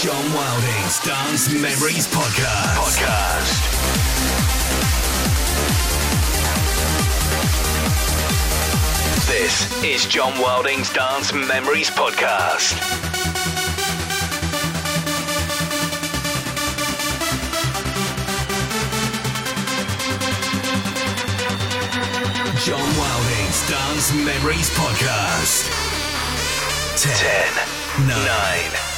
John Wilding's Dance Memories Podcast. Podcast. This is John Wilding's Dance Memories Podcast. John Wilding's Dance Memories Podcast. 10, 9, 8,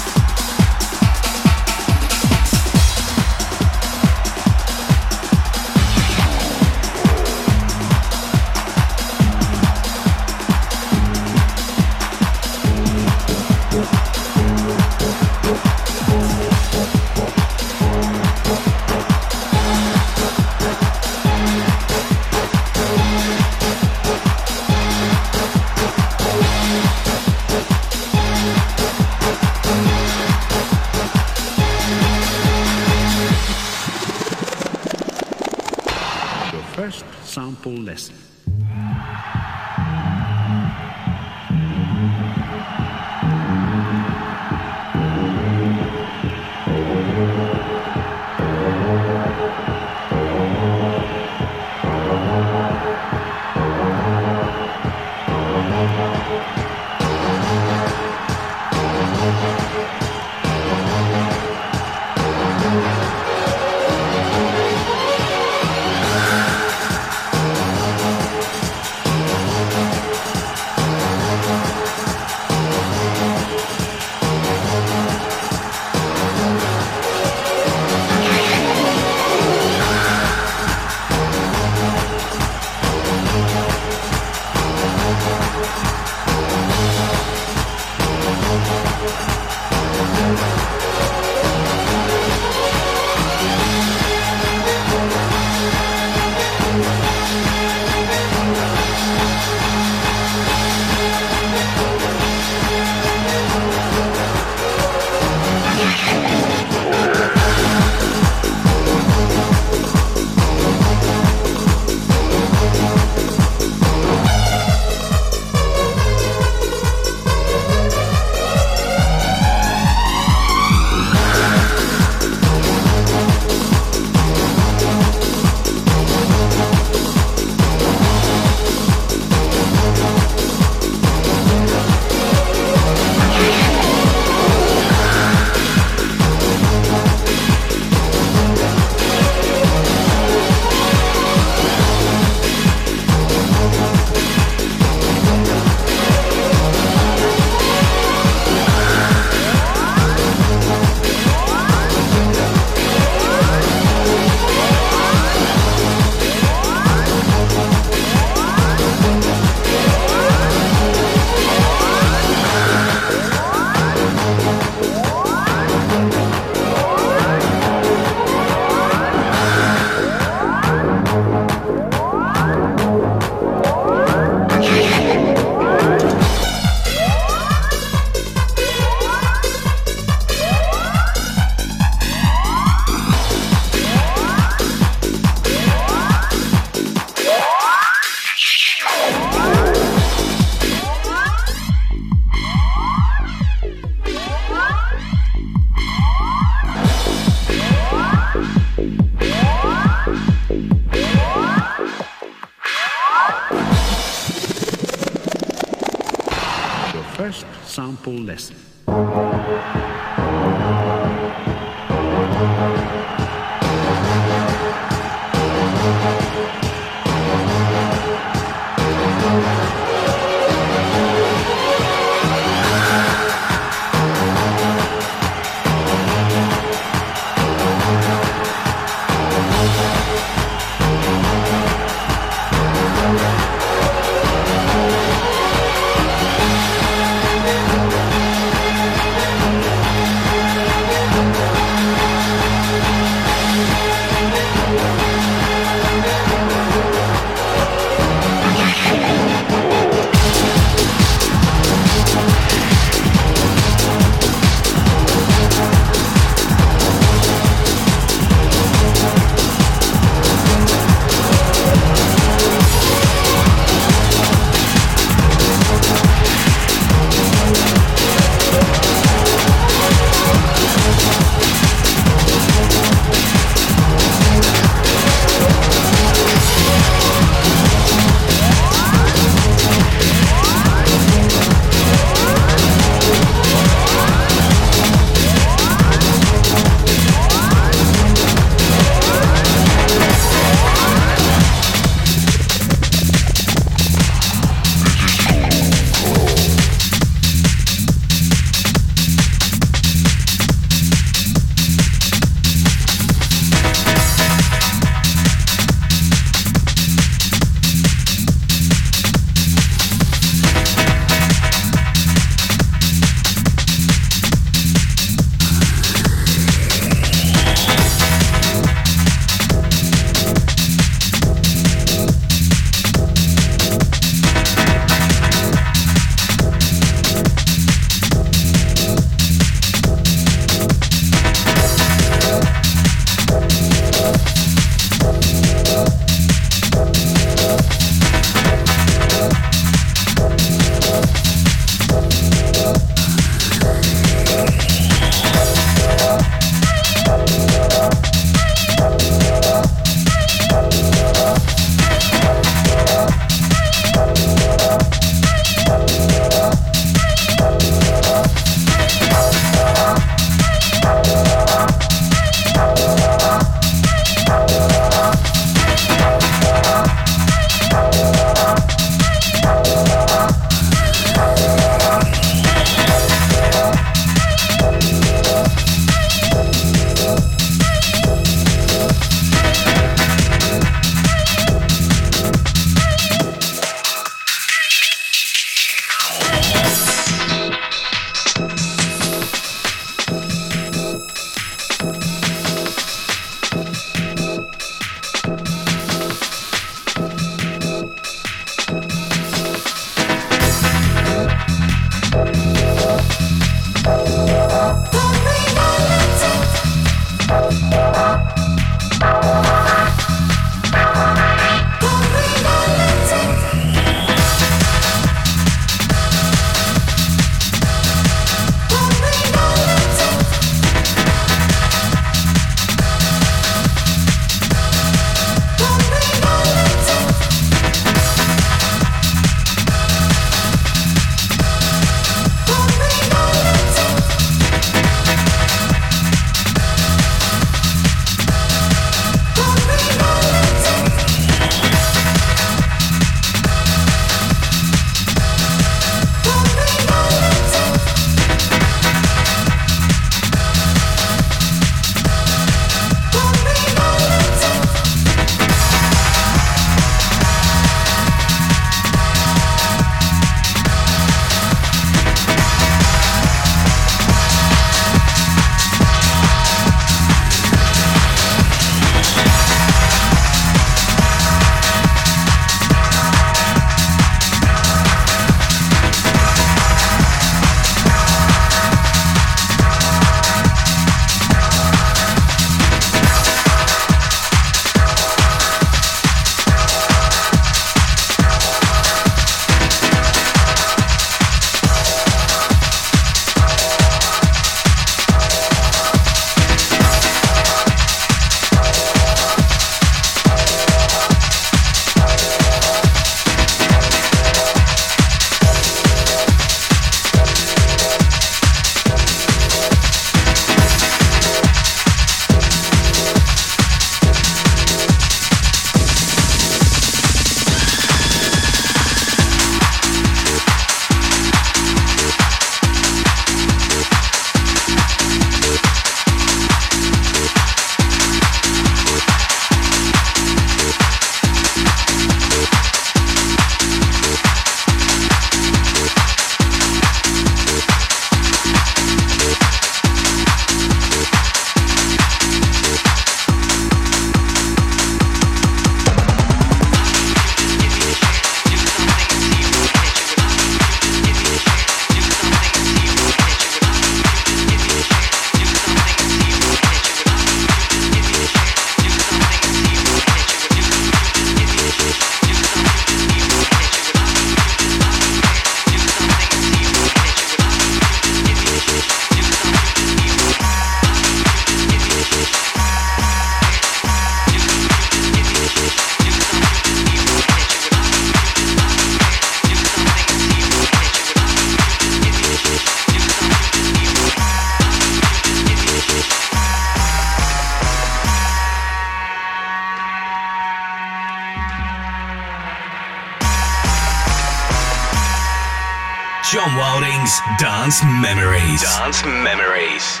Dance Memories. Dance Memories.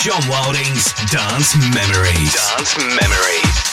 John Wilding's Dance Memories. Dance Memories.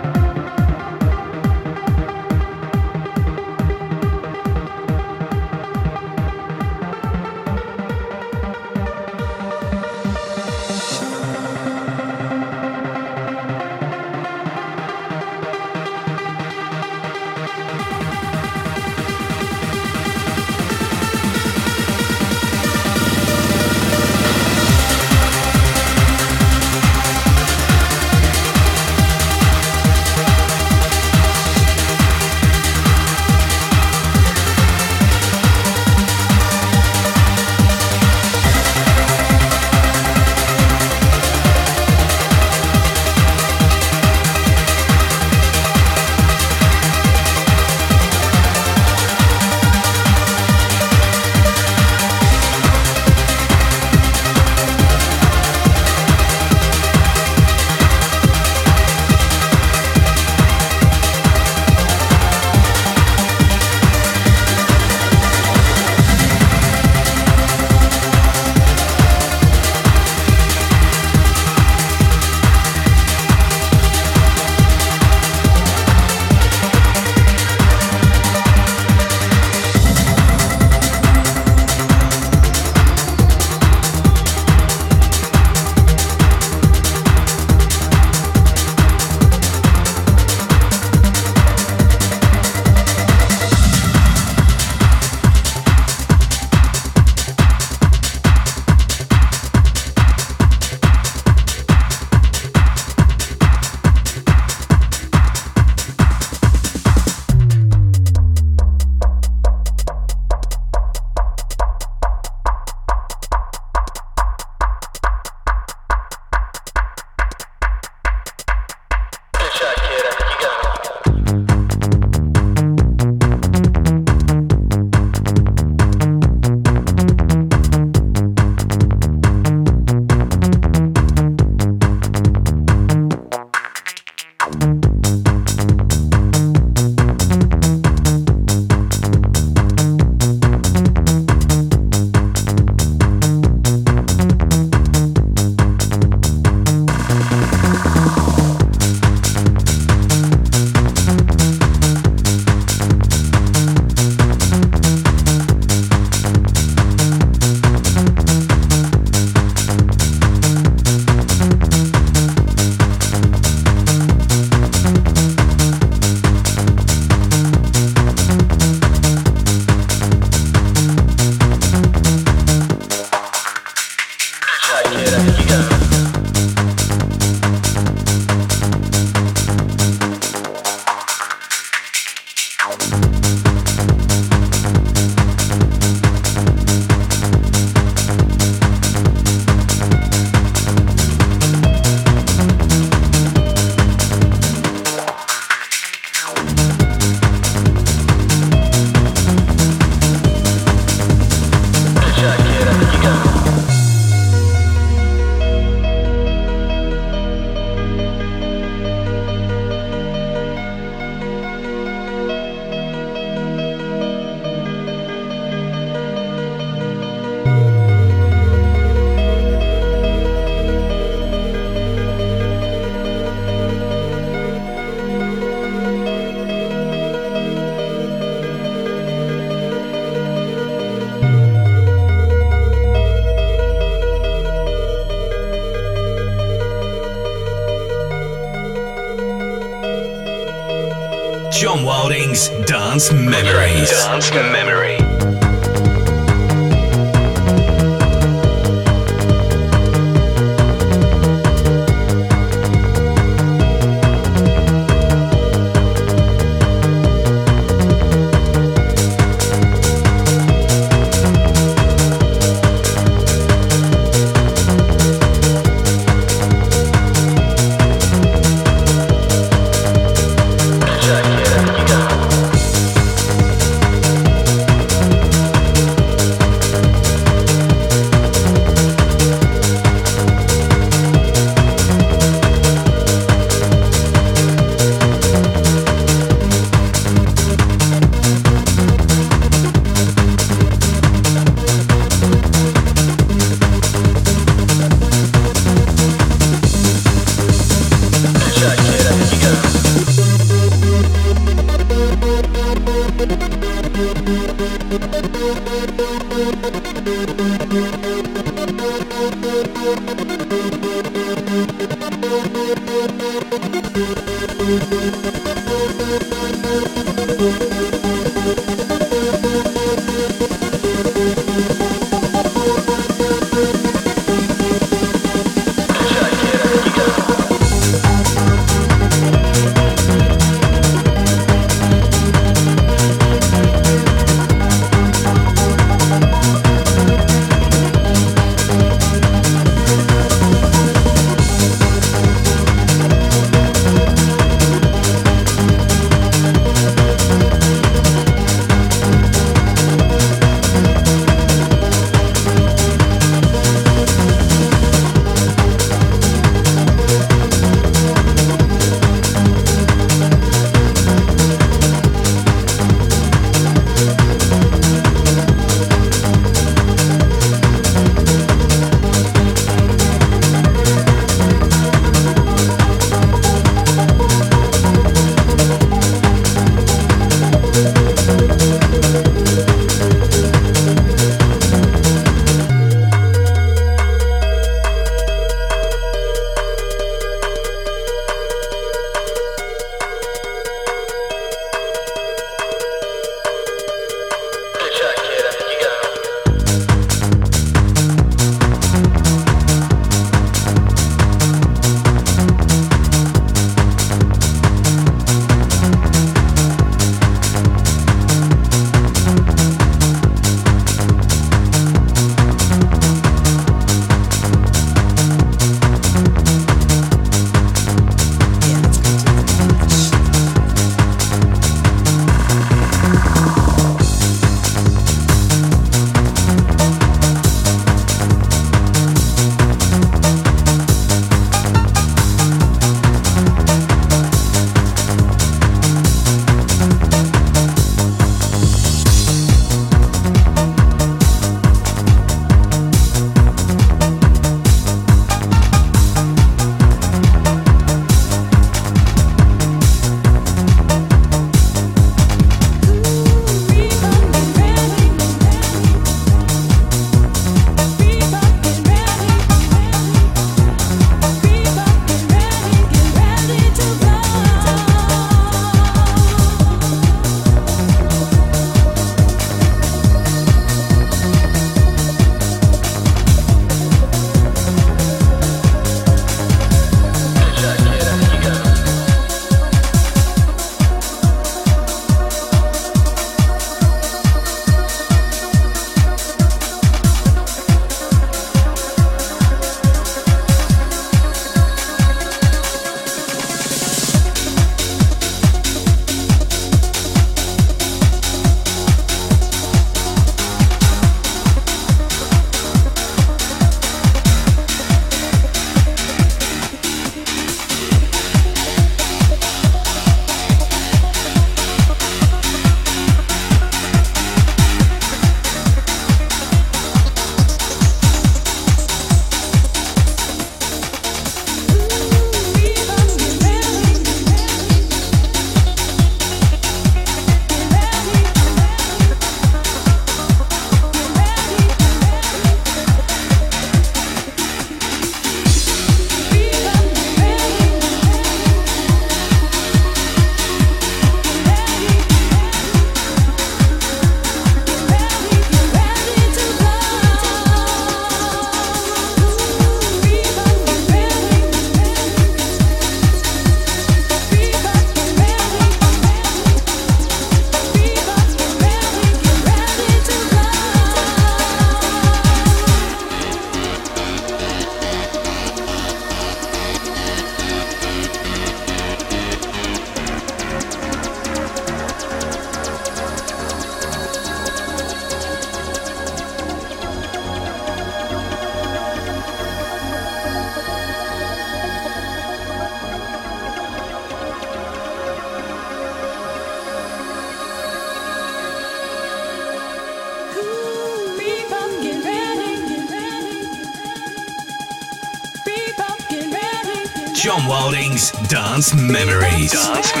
Dance Memories. Dance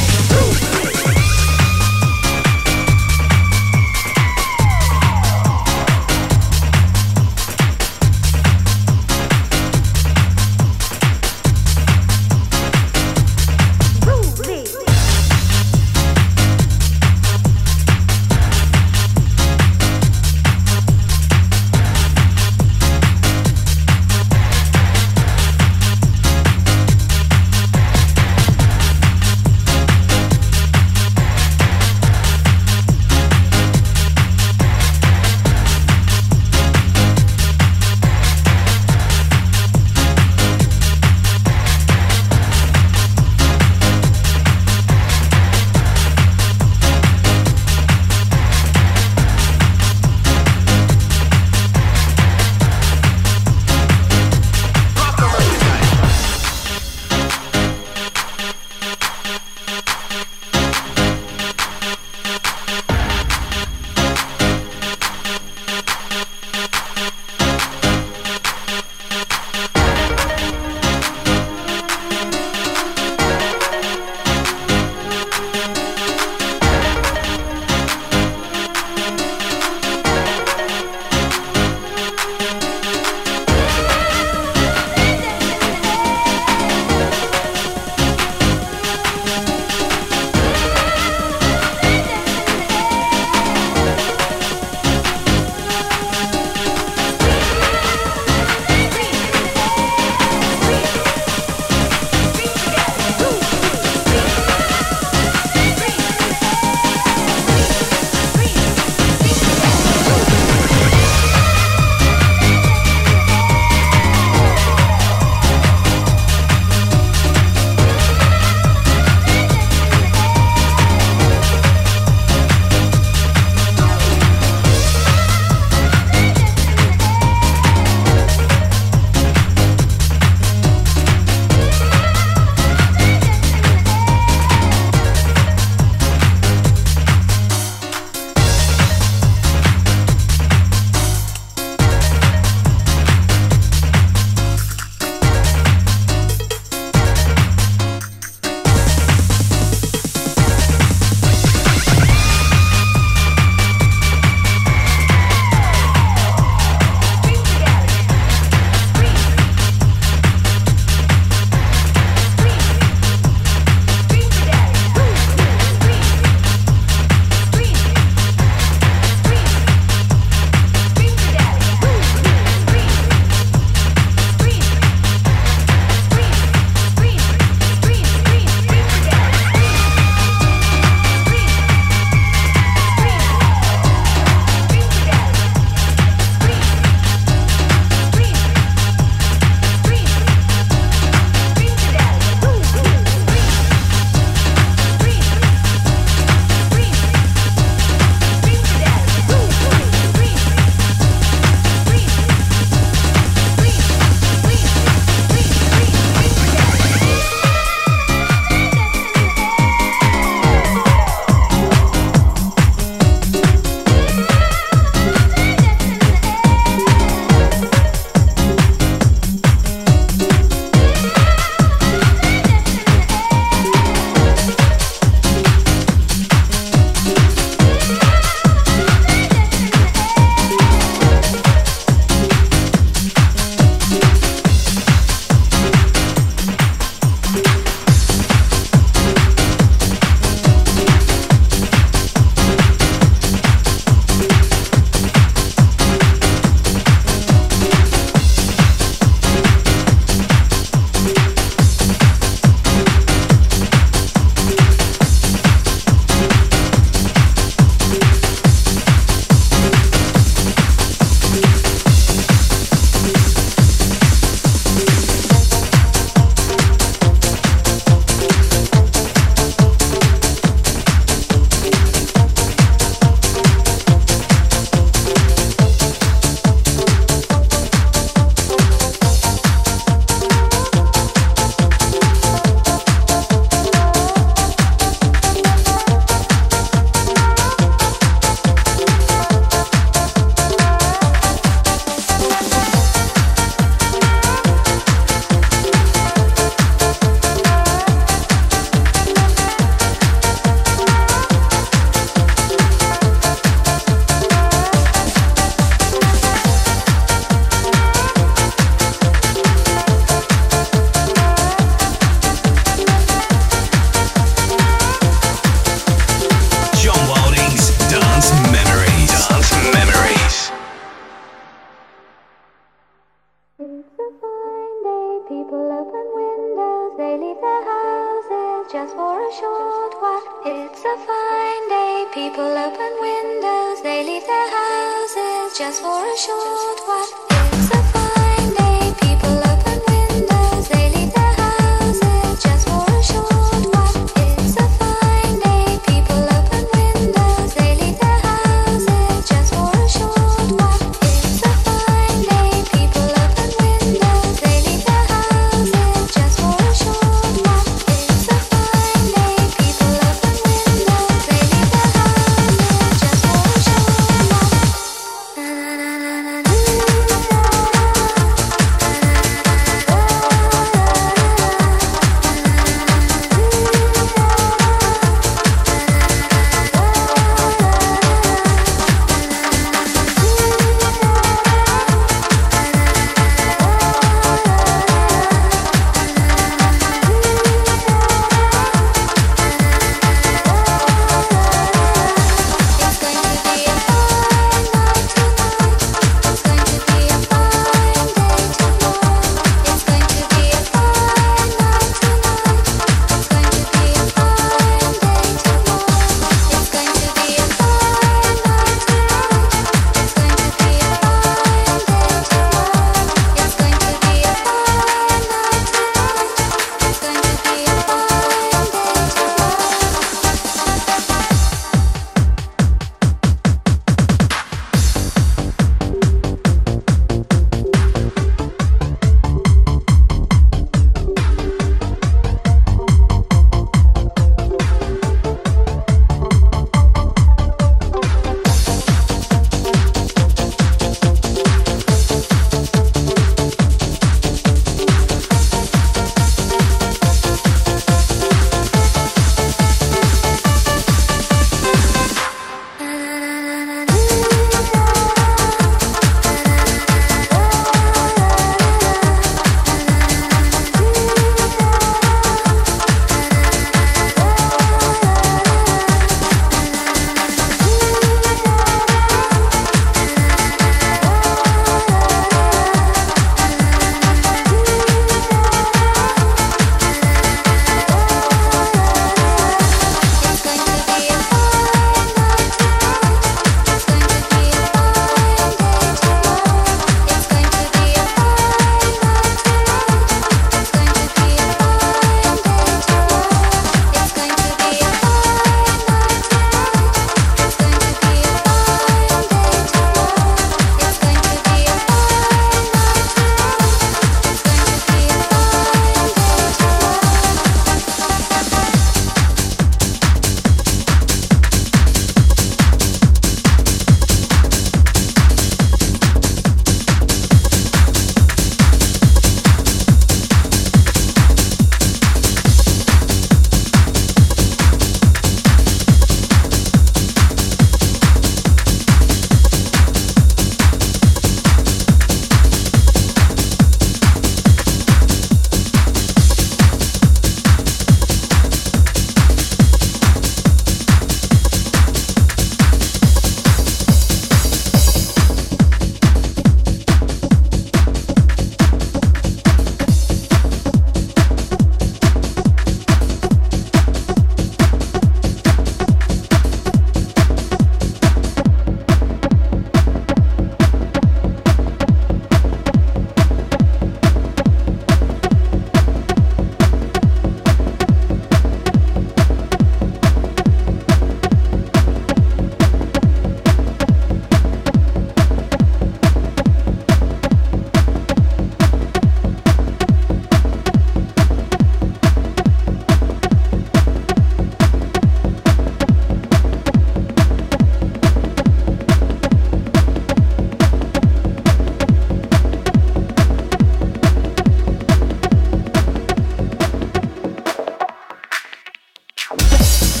love.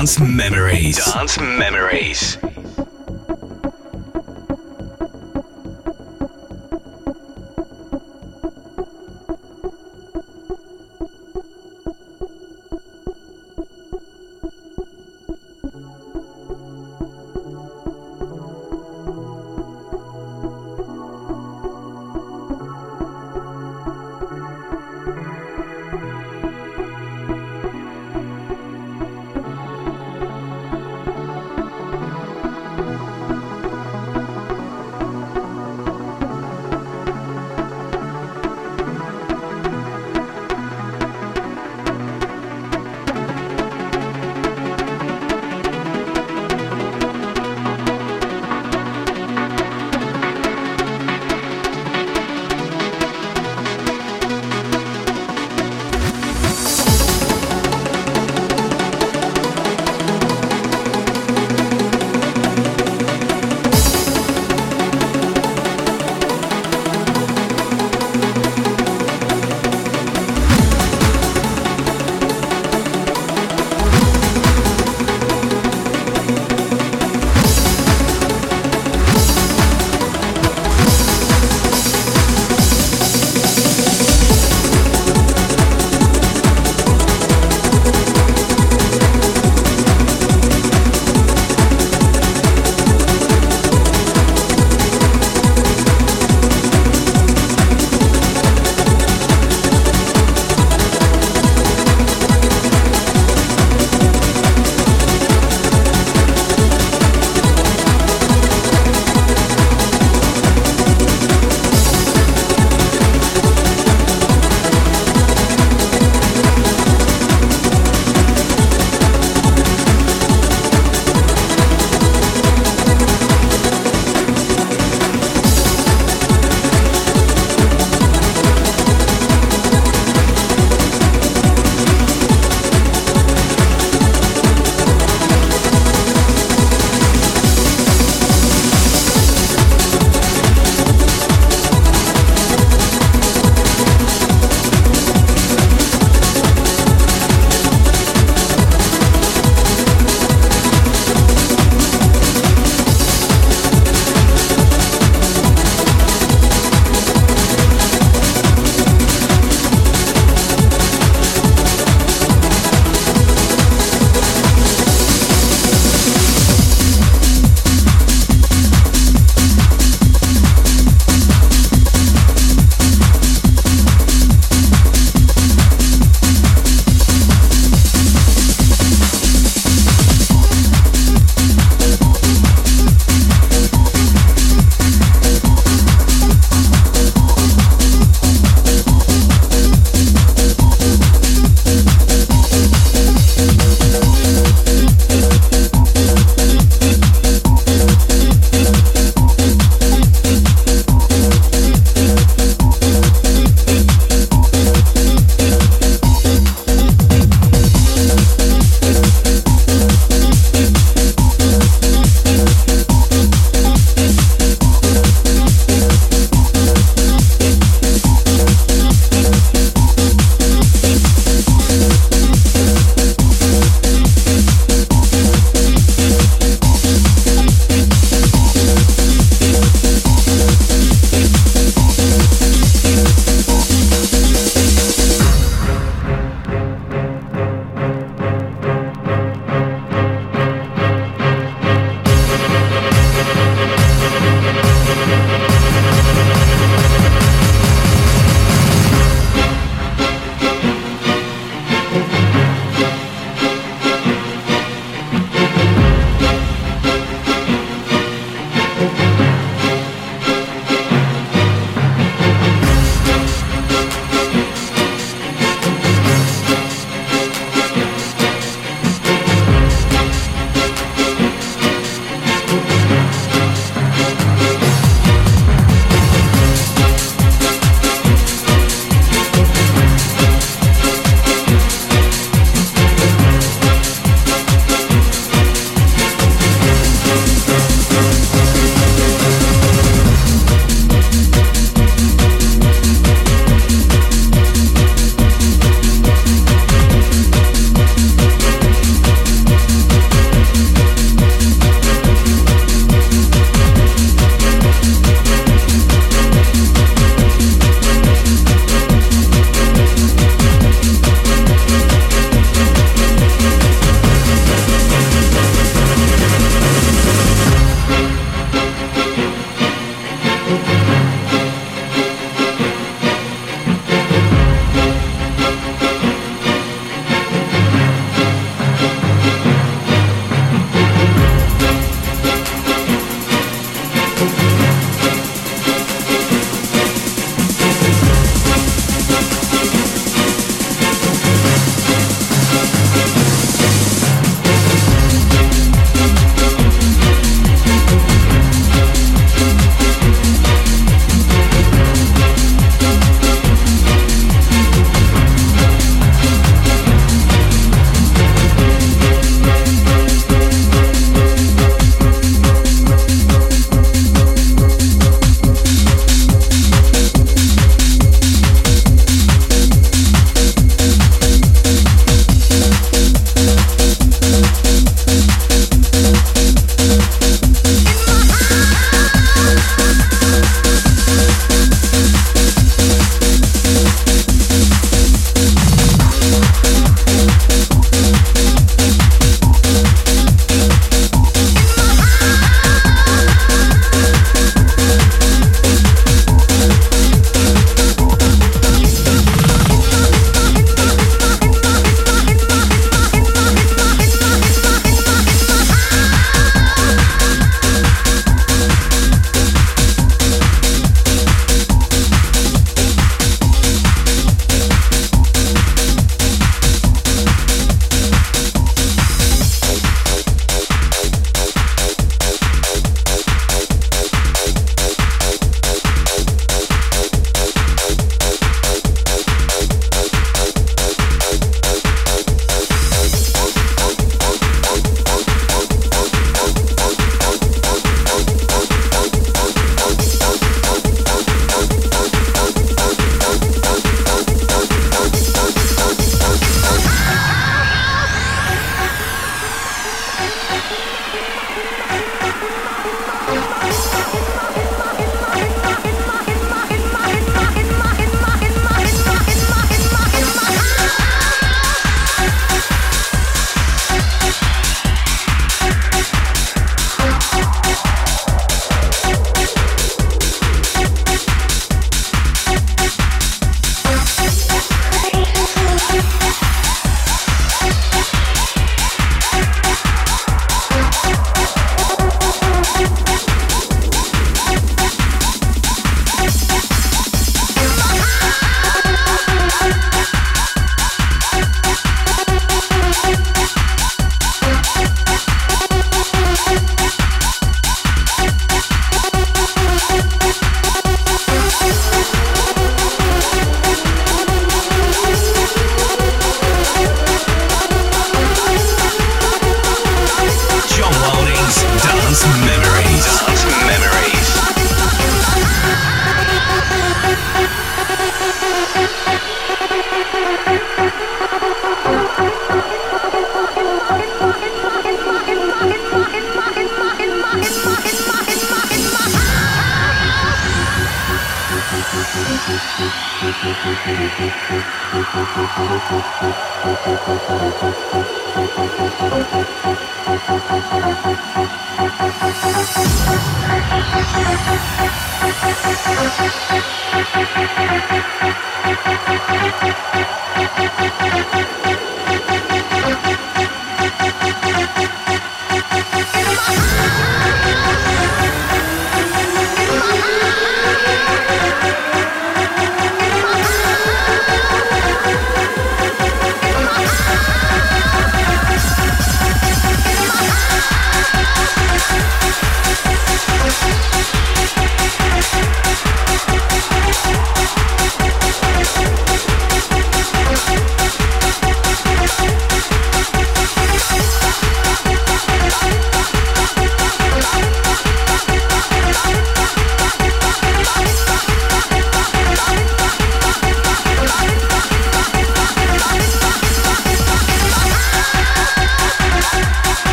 Dance Memories. Dance Memories.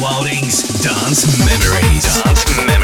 Wilding's Dance Memories. Dance Memories.